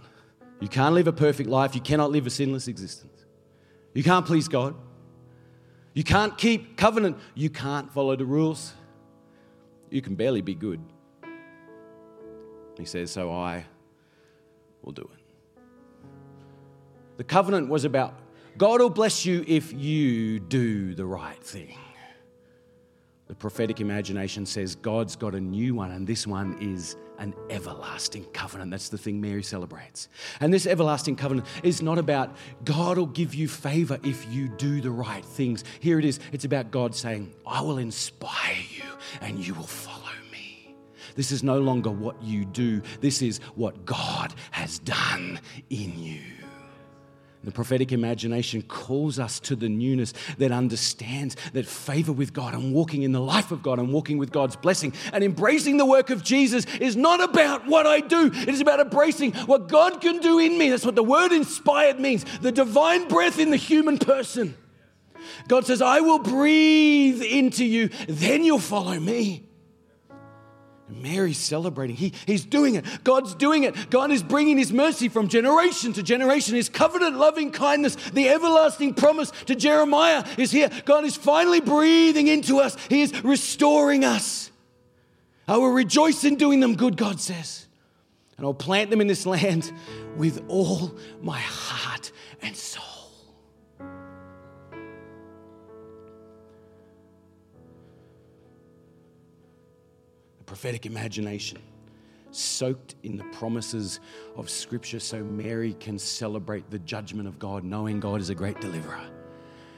You can't live a perfect life. You cannot live a sinless existence. You can't please God. You can't keep covenant. You can't follow the rules. You can barely be good. He says, So I will do it. The covenant was about God will bless you if you do the right thing. The prophetic imagination says God's got a new one, and this one is an everlasting covenant. That's the thing Mary celebrates. And this everlasting covenant is not about God will give you favor if you do the right things. Here it is it's about God saying, I will inspire you and you will follow me. This is no longer what you do, this is what God has done in you. The prophetic imagination calls us to the newness that understands that favor with God and walking in the life of God and walking with God's blessing and embracing the work of Jesus is not about what I do. It is about embracing what God can do in me. That's what the word inspired means the divine breath in the human person. God says, I will breathe into you, then you'll follow me. Mary's celebrating. He, he's doing it. God's doing it. God is bringing His mercy from generation to generation. His covenant loving kindness, the everlasting promise to Jeremiah is here. God is finally breathing into us, He is restoring us. I will rejoice in doing them good, God says. And I'll plant them in this land with all my heart and soul. Prophetic imagination, soaked in the promises of Scripture, so Mary can celebrate the judgment of God, knowing God is a great deliverer.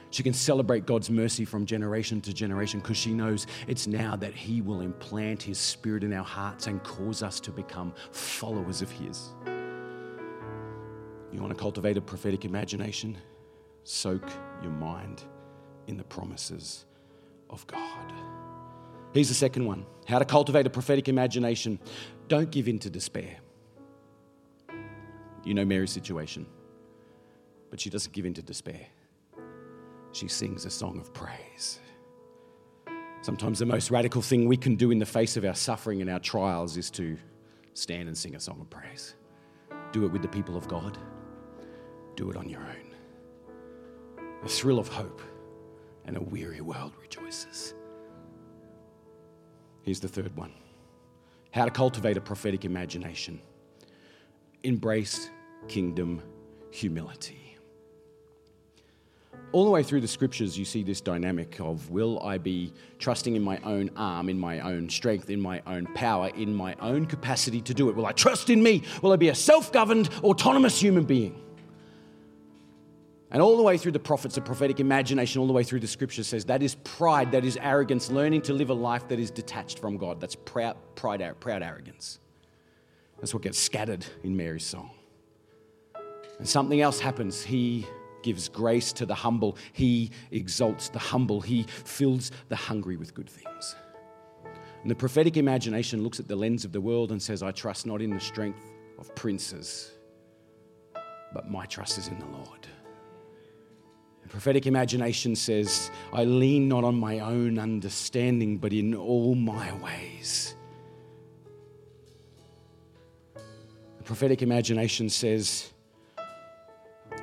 She can celebrate God's mercy from generation to generation because she knows it's now that He will implant His Spirit in our hearts and cause us to become followers of His. You want to cultivate a prophetic imagination? Soak your mind in the promises of God. Here's the second one how to cultivate a prophetic imagination. Don't give in to despair. You know Mary's situation, but she doesn't give in to despair. She sings a song of praise. Sometimes the most radical thing we can do in the face of our suffering and our trials is to stand and sing a song of praise. Do it with the people of God, do it on your own. A thrill of hope and a weary world rejoices. Here's the third one how to cultivate a prophetic imagination. Embrace kingdom humility. All the way through the scriptures, you see this dynamic of will I be trusting in my own arm, in my own strength, in my own power, in my own capacity to do it? Will I trust in me? Will I be a self governed, autonomous human being? And all the way through the prophets, the prophetic imagination, all the way through the scripture says that is pride, that is arrogance, learning to live a life that is detached from God. That's proud, pride, proud arrogance. That's what gets scattered in Mary's song. And something else happens. He gives grace to the humble, he exalts the humble, he fills the hungry with good things. And the prophetic imagination looks at the lens of the world and says, I trust not in the strength of princes, but my trust is in the Lord. Prophetic imagination says, I lean not on my own understanding, but in all my ways. The prophetic imagination says,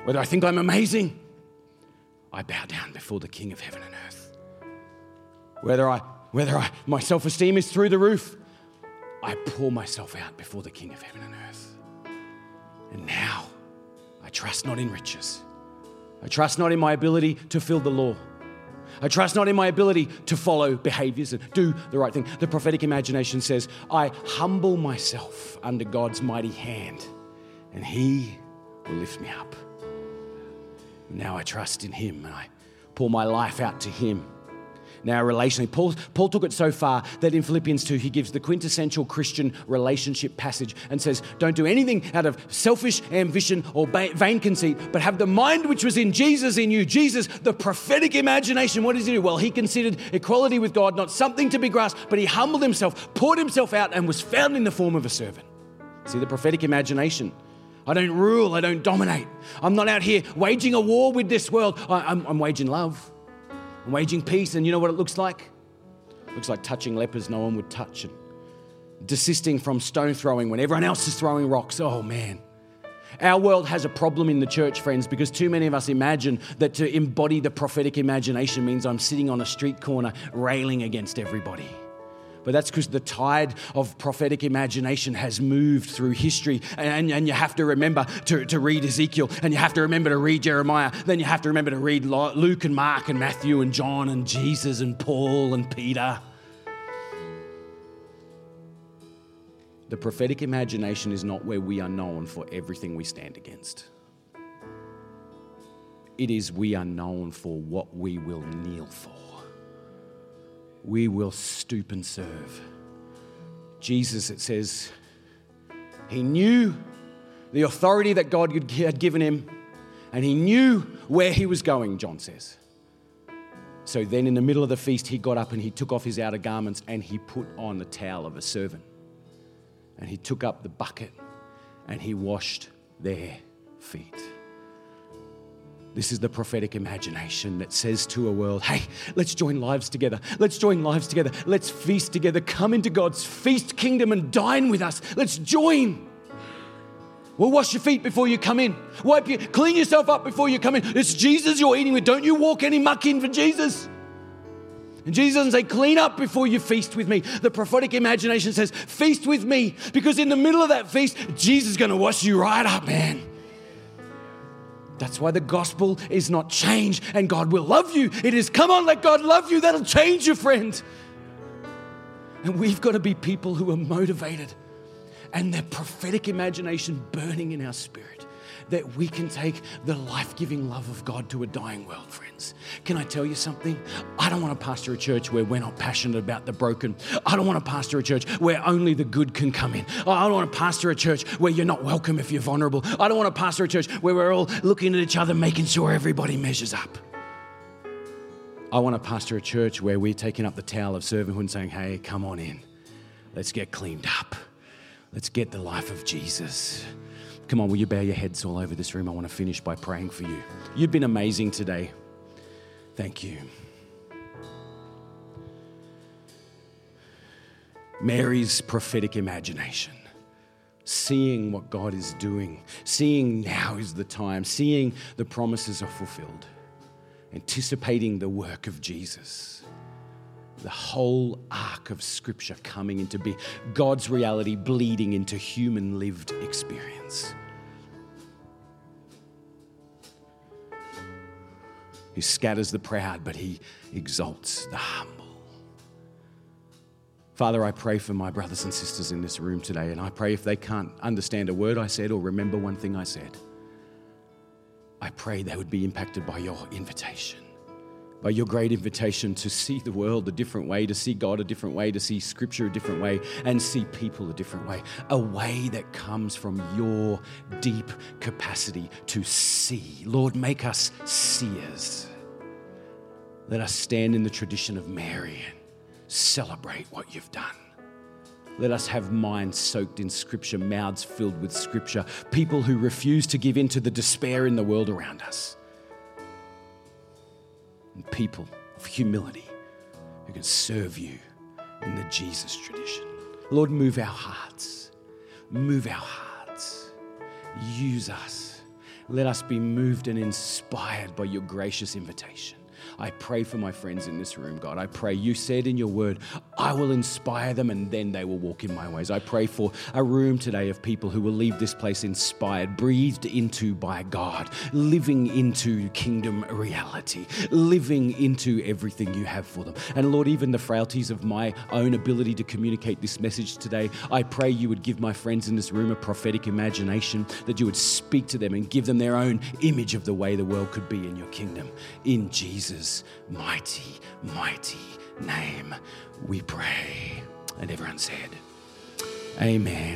whether I think I'm amazing, I bow down before the King of heaven and earth. Whether I whether I, my self esteem is through the roof, I pour myself out before the King of heaven and earth. And now I trust not in riches. I trust not in my ability to fill the law. I trust not in my ability to follow behaviors and do the right thing. The prophetic imagination says, I humble myself under God's mighty hand, and He will lift me up. Now I trust in Him and I pour my life out to Him now relationally. Paul, Paul took it so far that in Philippians 2, he gives the quintessential Christian relationship passage and says, Don't do anything out of selfish ambition or vain conceit, but have the mind which was in Jesus in you. Jesus, the prophetic imagination. What does he do? Well, he considered equality with God not something to be grasped, but he humbled himself, poured himself out, and was found in the form of a servant. See the prophetic imagination. I don't rule, I don't dominate. I'm not out here waging a war with this world. I, am waging love. I'm waging peace, and you know what it looks like? It looks like touching lepers no one would touch, and desisting from stone throwing when everyone else is throwing rocks. Oh man. Our world has a problem in the church, friends, because too many of us imagine that to embody the prophetic imagination means I'm sitting on a street corner railing against everybody. But that's because the tide of prophetic imagination has moved through history. And, and you have to remember to, to read Ezekiel, and you have to remember to read Jeremiah. Then you have to remember to read Luke and Mark and Matthew and John and Jesus and Paul and Peter. The prophetic imagination is not where we are known for everything we stand against. It is we are known for what we will kneel for we will stoop and serve. Jesus, it says, he knew the authority that God had given him, and he knew where he was going, John says. So then, in the middle of the feast, he got up and he took off his outer garments and he put on the towel of a servant. And he took up the bucket and he washed their feet. This is the prophetic imagination that says to a world, hey, let's join lives together. Let's join lives together. Let's feast together. Come into God's feast kingdom and dine with us. Let's join. Well, wash your feet before you come in. Wipe your, clean yourself up before you come in. It's Jesus you're eating with. Don't you walk any muck in for Jesus. And Jesus doesn't say, clean up before you feast with me. The prophetic imagination says, feast with me. Because in the middle of that feast, Jesus is going to wash you right up, man. That's why the gospel is not change and God will love you. It is come on, let God love you. That'll change you, friend. And we've got to be people who are motivated and their prophetic imagination burning in our spirit that we can take the life giving love of God to a dying world, friends. Can I tell you something? I don't want to pastor a church where we're not passionate about the broken. I don't want to pastor a church where only the good can come in. I don't want to pastor a church where you're not welcome if you're vulnerable. I don't want to pastor a church where we're all looking at each other, making sure everybody measures up. I want to pastor a church where we're taking up the towel of servanthood and saying, hey, come on in. Let's get cleaned up. Let's get the life of Jesus. Come on, will you bow your heads all over this room? I want to finish by praying for you. You've been amazing today. Thank you. Mary's prophetic imagination, seeing what God is doing, seeing now is the time, seeing the promises are fulfilled, anticipating the work of Jesus the whole arc of Scripture coming into being, God's reality bleeding into human lived experience. He scatters the proud, but he exalts the humble. Father, I pray for my brothers and sisters in this room today, and I pray if they can't understand a word I said or remember one thing I said, I pray they would be impacted by your invitation by your great invitation to see the world a different way, to see God a different way, to see Scripture a different way, and see people a different way. A way that comes from your deep capacity to see. Lord, make us seers. Let us stand in the tradition of Mary and celebrate what you've done. Let us have minds soaked in Scripture, mouths filled with Scripture, people who refuse to give in to the despair in the world around us, and people of humility who can serve you in the Jesus tradition. Lord, move our hearts. Move our hearts. Use us. Let us be moved and inspired by your gracious invitation. I pray for my friends in this room, God. I pray you said in your word, I will inspire them and then they will walk in my ways. I pray for a room today of people who will leave this place inspired, breathed into by God, living into kingdom reality, living into everything you have for them. And Lord, even the frailties of my own ability to communicate this message today, I pray you would give my friends in this room a prophetic imagination, that you would speak to them and give them their own image of the way the world could be in your kingdom. In Jesus' mighty, mighty name we pray. And everyone said, Amen.